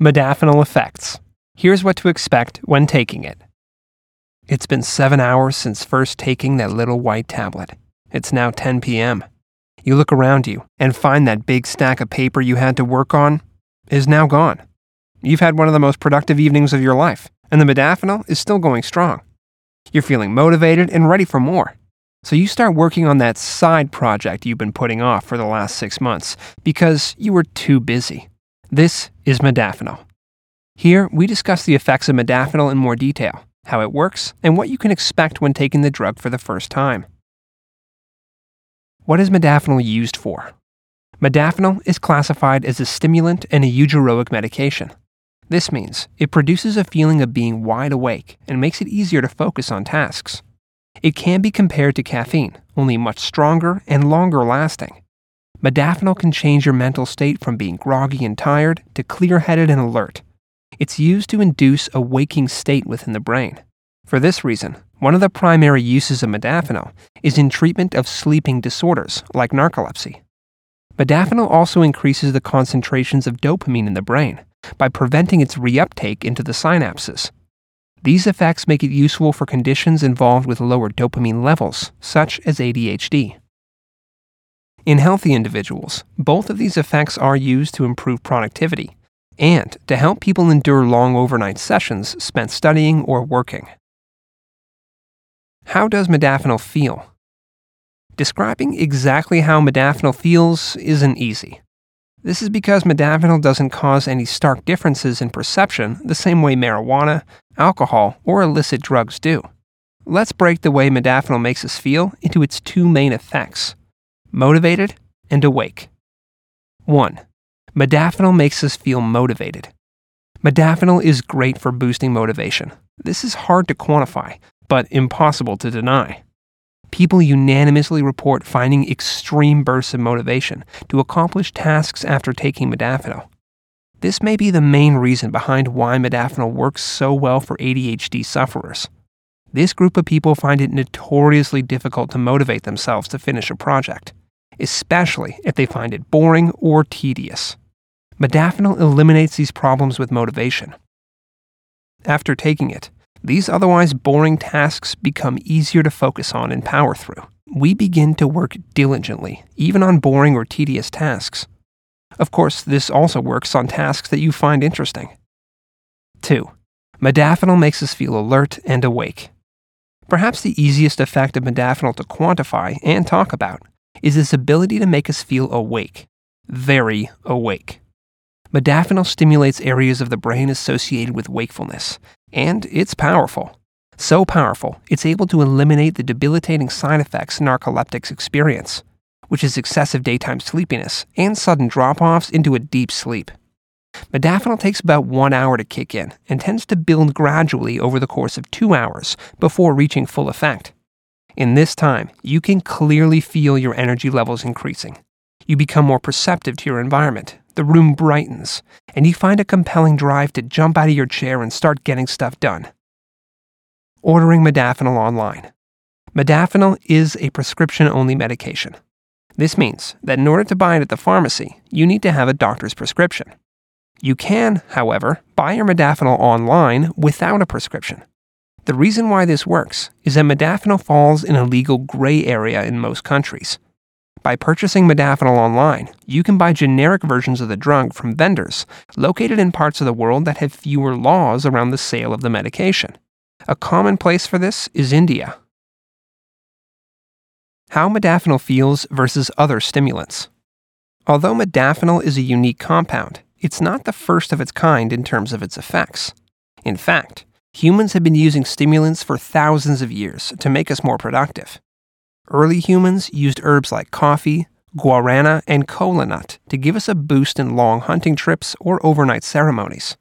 Modafinil effects. Here's what to expect when taking it. It's been seven hours since first taking that little white tablet. It's now 10 p.m. You look around you and find that big stack of paper you had to work on is now gone. You've had one of the most productive evenings of your life, and the modafinil is still going strong. You're feeling motivated and ready for more. So you start working on that side project you've been putting off for the last six months because you were too busy. This is modafinil. Here, we discuss the effects of modafinil in more detail, how it works, and what you can expect when taking the drug for the first time. What is modafinil used for? Modafinil is classified as a stimulant and a eugeroic medication. This means it produces a feeling of being wide awake and makes it easier to focus on tasks. It can be compared to caffeine, only much stronger and longer lasting. Modafinil can change your mental state from being groggy and tired to clear headed and alert. It's used to induce a waking state within the brain. For this reason, one of the primary uses of modafinil is in treatment of sleeping disorders like narcolepsy. Modafinil also increases the concentrations of dopamine in the brain by preventing its reuptake into the synapses. These effects make it useful for conditions involved with lower dopamine levels, such as ADHD. In healthy individuals, both of these effects are used to improve productivity and to help people endure long overnight sessions spent studying or working. How does modafinil feel? Describing exactly how modafinil feels isn't easy. This is because modafinil doesn't cause any stark differences in perception the same way marijuana, alcohol, or illicit drugs do. Let's break the way modafinil makes us feel into its two main effects motivated and awake. 1. Modafinil makes us feel motivated. Modafinil is great for boosting motivation. This is hard to quantify, but impossible to deny people unanimously report finding extreme bursts of motivation to accomplish tasks after taking modafinil. This may be the main reason behind why modafinil works so well for ADHD sufferers. This group of people find it notoriously difficult to motivate themselves to finish a project, especially if they find it boring or tedious. Modafinil eliminates these problems with motivation. After taking it, these otherwise boring tasks become easier to focus on and power through. We begin to work diligently, even on boring or tedious tasks. Of course, this also works on tasks that you find interesting. 2. Modafinil makes us feel alert and awake. Perhaps the easiest effect of modafinil to quantify and talk about is its ability to make us feel awake, very awake. Modafinil stimulates areas of the brain associated with wakefulness, and it's powerful. So powerful, it's able to eliminate the debilitating side effects narcoleptics experience, which is excessive daytime sleepiness and sudden drop offs into a deep sleep. Modafinil takes about one hour to kick in and tends to build gradually over the course of two hours before reaching full effect. In this time, you can clearly feel your energy levels increasing. You become more perceptive to your environment, the room brightens, and you find a compelling drive to jump out of your chair and start getting stuff done. Ordering modafinil online. Modafinil is a prescription only medication. This means that in order to buy it at the pharmacy, you need to have a doctor's prescription. You can, however, buy your modafinil online without a prescription. The reason why this works is that modafinil falls in a legal gray area in most countries. By purchasing modafinil online, you can buy generic versions of the drug from vendors located in parts of the world that have fewer laws around the sale of the medication. A common place for this is India. How modafinil feels versus other stimulants. Although modafinil is a unique compound, it's not the first of its kind in terms of its effects. In fact, humans have been using stimulants for thousands of years to make us more productive. Early humans used herbs like coffee, guarana, and kola nut to give us a boost in long hunting trips or overnight ceremonies.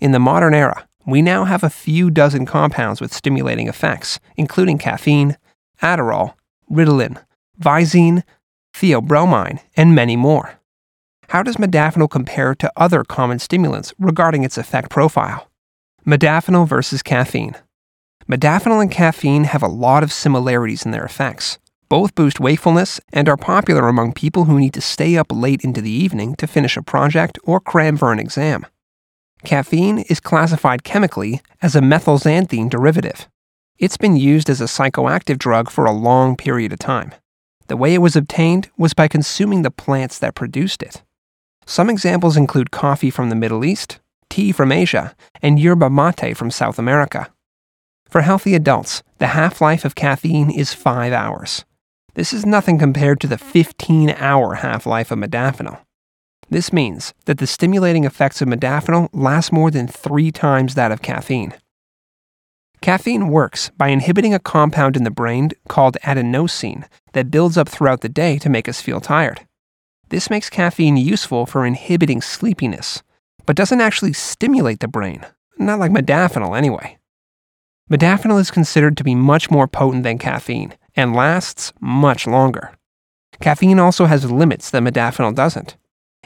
In the modern era, we now have a few dozen compounds with stimulating effects, including caffeine, Adderall, Ritalin, Visine, theobromine, and many more. How does modafinil compare to other common stimulants regarding its effect profile? Modafinil versus caffeine. Modafinil and caffeine have a lot of similarities in their effects. Both boost wakefulness and are popular among people who need to stay up late into the evening to finish a project or cram for an exam. caffeine is classified chemically as a methylxanthine derivative. It's been used as a psychoactive drug for a long period of time. The way it was obtained was by consuming the plants that produced it. Some examples include coffee from the Middle East, tea from Asia, and yerba mate from South America. For healthy adults, the half life of caffeine is 5 hours. This is nothing compared to the 15 hour half life of modafinil. This means that the stimulating effects of modafinil last more than three times that of caffeine. Caffeine works by inhibiting a compound in the brain called adenosine that builds up throughout the day to make us feel tired. This makes caffeine useful for inhibiting sleepiness, but doesn't actually stimulate the brain, not like modafinil anyway. Modafinil is considered to be much more potent than caffeine and lasts much longer. Caffeine also has limits that modafinil doesn't.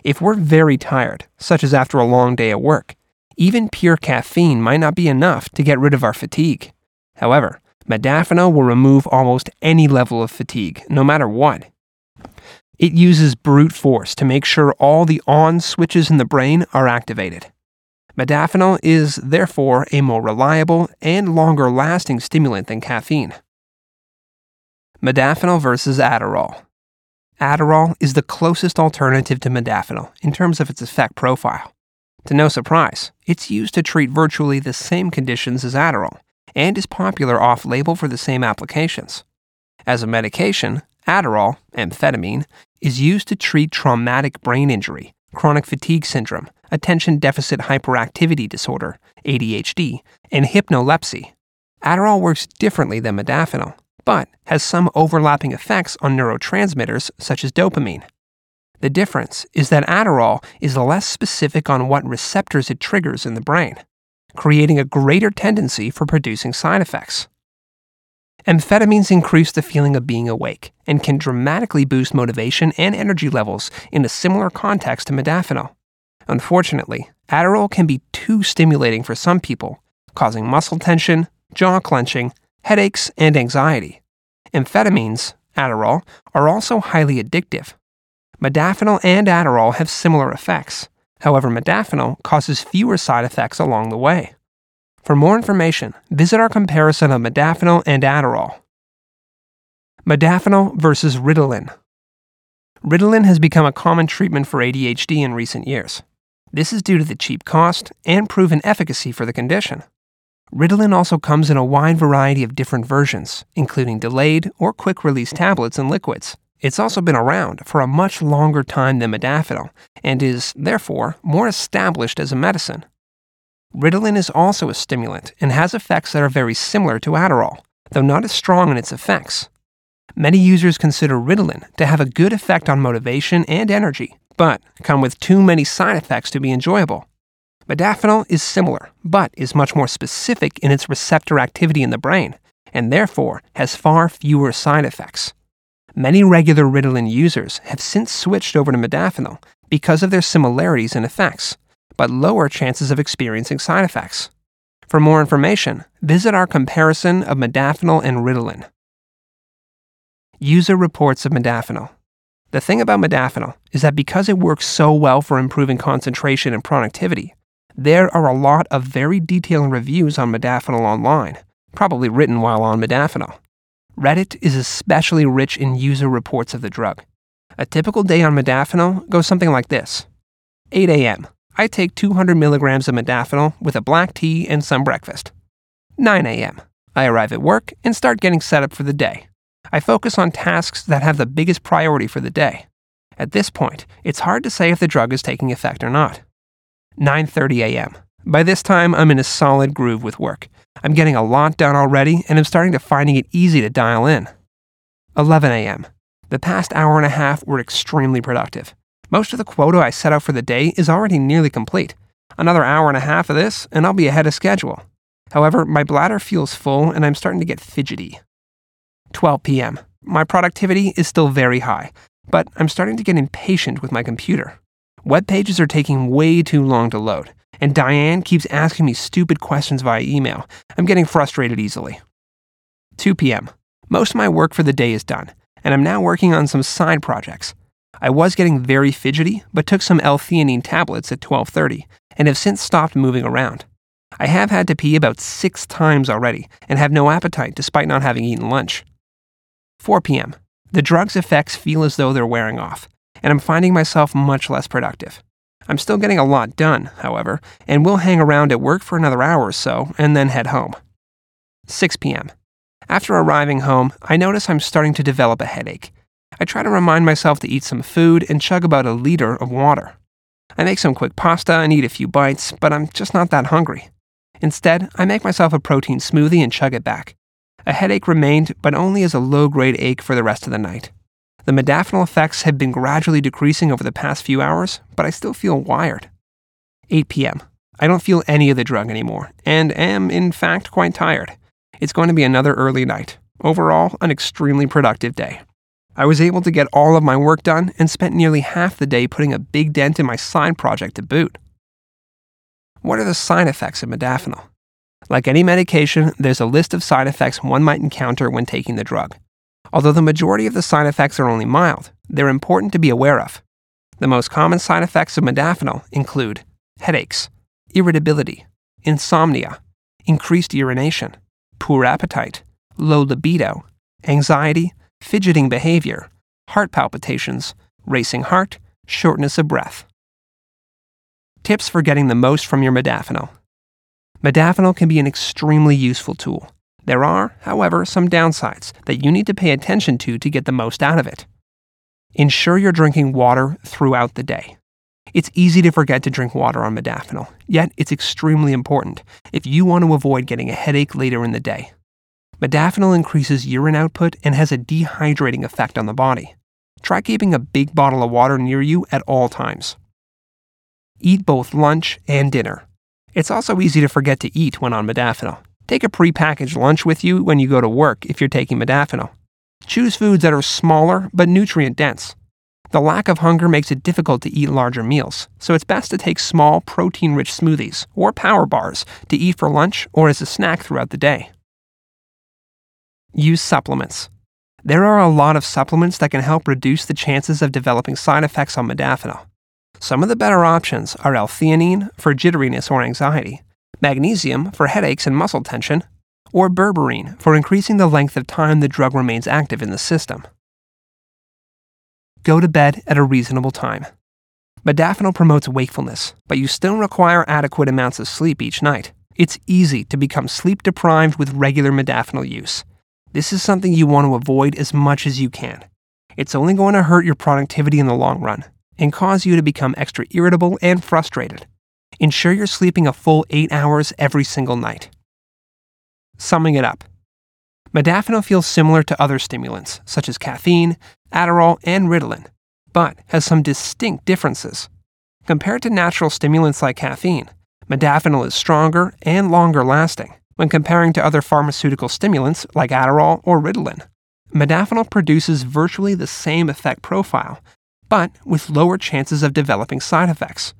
If we're very tired, such as after a long day at work, even pure caffeine might not be enough to get rid of our fatigue. However, modafinil will remove almost any level of fatigue, no matter what. It uses brute force to make sure all the on switches in the brain are activated. Modafinil is therefore a more reliable and longer lasting stimulant than caffeine. Modafinil versus Adderall. Adderall is the closest alternative to modafinil in terms of its effect profile. To no surprise, it's used to treat virtually the same conditions as Adderall and is popular off label for the same applications. As a medication, Adderall, amphetamine, is used to treat traumatic brain injury, chronic fatigue syndrome, attention deficit hyperactivity disorder, ADHD, and hypnolepsy. Adderall works differently than modafinil, but has some overlapping effects on neurotransmitters such as dopamine. The difference is that Adderall is less specific on what receptors it triggers in the brain, creating a greater tendency for producing side effects. Amphetamines increase the feeling of being awake and can dramatically boost motivation and energy levels in a similar context to modafinil. Unfortunately, Adderall can be too stimulating for some people, causing muscle tension, jaw clenching, headaches, and anxiety. Amphetamines, Adderall, are also highly addictive. Modafinil and Adderall have similar effects. However, modafinil causes fewer side effects along the way. For more information, visit our comparison of modafinil and Adderall. Modafinil versus Ritalin. Ritalin has become a common treatment for ADHD in recent years. This is due to the cheap cost and proven efficacy for the condition. Ritalin also comes in a wide variety of different versions, including delayed or quick release tablets and liquids. It's also been around for a much longer time than modafinil and is, therefore, more established as a medicine. Ritalin is also a stimulant and has effects that are very similar to Adderall, though not as strong in its effects. Many users consider Ritalin to have a good effect on motivation and energy, but come with too many side effects to be enjoyable. Modafinil is similar, but is much more specific in its receptor activity in the brain, and therefore has far fewer side effects. Many regular Ritalin users have since switched over to modafinil because of their similarities in effects, but lower chances of experiencing side effects. For more information, visit our comparison of modafinil and Ritalin. User reports of modafinil. The thing about modafinil is that because it works so well for improving concentration and productivity, there are a lot of very detailed reviews on modafinil online, probably written while on modafinil. Reddit is especially rich in user reports of the drug. A typical day on modafinil goes something like this 8 a.m. I take 200 milligrams of modafinil with a black tea and some breakfast. 9 a.m. I arrive at work and start getting set up for the day. I focus on tasks that have the biggest priority for the day. At this point, it's hard to say if the drug is taking effect or not. 9:30 a.m. By this time, I'm in a solid groove with work. I'm getting a lot done already, and I'm starting to finding it easy to dial in. 11 a.m. The past hour and a half were extremely productive. Most of the quota I set out for the day is already nearly complete. Another hour and a half of this, and I'll be ahead of schedule. However, my bladder feels full, and I'm starting to get fidgety. 12 p.m. My productivity is still very high, but I'm starting to get impatient with my computer. Web pages are taking way too long to load, and Diane keeps asking me stupid questions via email. I'm getting frustrated easily. 2 p.m. Most of my work for the day is done, and I'm now working on some side projects. I was getting very fidgety, but took some L-theanine tablets at 12:30 and have since stopped moving around. I have had to pee about 6 times already and have no appetite despite not having eaten lunch. 4 p.m. The drug's effects feel as though they're wearing off, and I'm finding myself much less productive. I'm still getting a lot done, however, and will hang around at work for another hour or so and then head home. 6 p.m. After arriving home, I notice I'm starting to develop a headache. I try to remind myself to eat some food and chug about a liter of water. I make some quick pasta and eat a few bites, but I'm just not that hungry. Instead, I make myself a protein smoothie and chug it back. A headache remained, but only as a low grade ache for the rest of the night. The modafinil effects have been gradually decreasing over the past few hours, but I still feel wired. 8 p.m. I don't feel any of the drug anymore, and am, in fact, quite tired. It's going to be another early night. Overall, an extremely productive day. I was able to get all of my work done and spent nearly half the day putting a big dent in my side project to boot. What are the side effects of modafinil? Like any medication, there's a list of side effects one might encounter when taking the drug. Although the majority of the side effects are only mild, they're important to be aware of. The most common side effects of modafinil include headaches, irritability, insomnia, increased urination, poor appetite, low libido, anxiety, fidgeting behavior, heart palpitations, racing heart, shortness of breath. Tips for getting the most from your modafinil. Modafinil can be an extremely useful tool. There are, however, some downsides that you need to pay attention to to get the most out of it. Ensure you're drinking water throughout the day. It's easy to forget to drink water on modafinil, yet it's extremely important if you want to avoid getting a headache later in the day. Modafinil increases urine output and has a dehydrating effect on the body. Try keeping a big bottle of water near you at all times. Eat both lunch and dinner. It's also easy to forget to eat when on modafinil. Take a prepackaged lunch with you when you go to work if you're taking modafinil. Choose foods that are smaller but nutrient dense. The lack of hunger makes it difficult to eat larger meals, so it's best to take small, protein rich smoothies or power bars to eat for lunch or as a snack throughout the day. Use supplements. There are a lot of supplements that can help reduce the chances of developing side effects on modafinil. Some of the better options are L theanine for jitteriness or anxiety, magnesium for headaches and muscle tension, or berberine for increasing the length of time the drug remains active in the system go to bed at a reasonable time. Modafinil promotes wakefulness, but you still require adequate amounts of sleep each night. It's easy to become sleep deprived with regular modafinil use. This is something you want to avoid as much as you can. It's only going to hurt your productivity in the long run and cause you to become extra irritable and frustrated. Ensure you're sleeping a full 8 hours every single night. Summing it up, Modafinil feels similar to other stimulants, such as caffeine, Adderall, and Ritalin, but has some distinct differences. Compared to natural stimulants like caffeine, modafinil is stronger and longer lasting when comparing to other pharmaceutical stimulants like Adderall or Ritalin. Modafinil produces virtually the same effect profile, but with lower chances of developing side effects.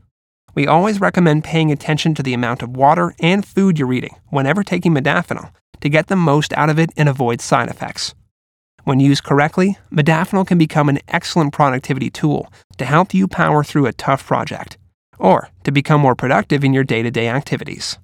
We always recommend paying attention to the amount of water and food you're eating whenever taking modafinil to get the most out of it and avoid side effects. When used correctly, modafinil can become an excellent productivity tool to help you power through a tough project or to become more productive in your day to day activities.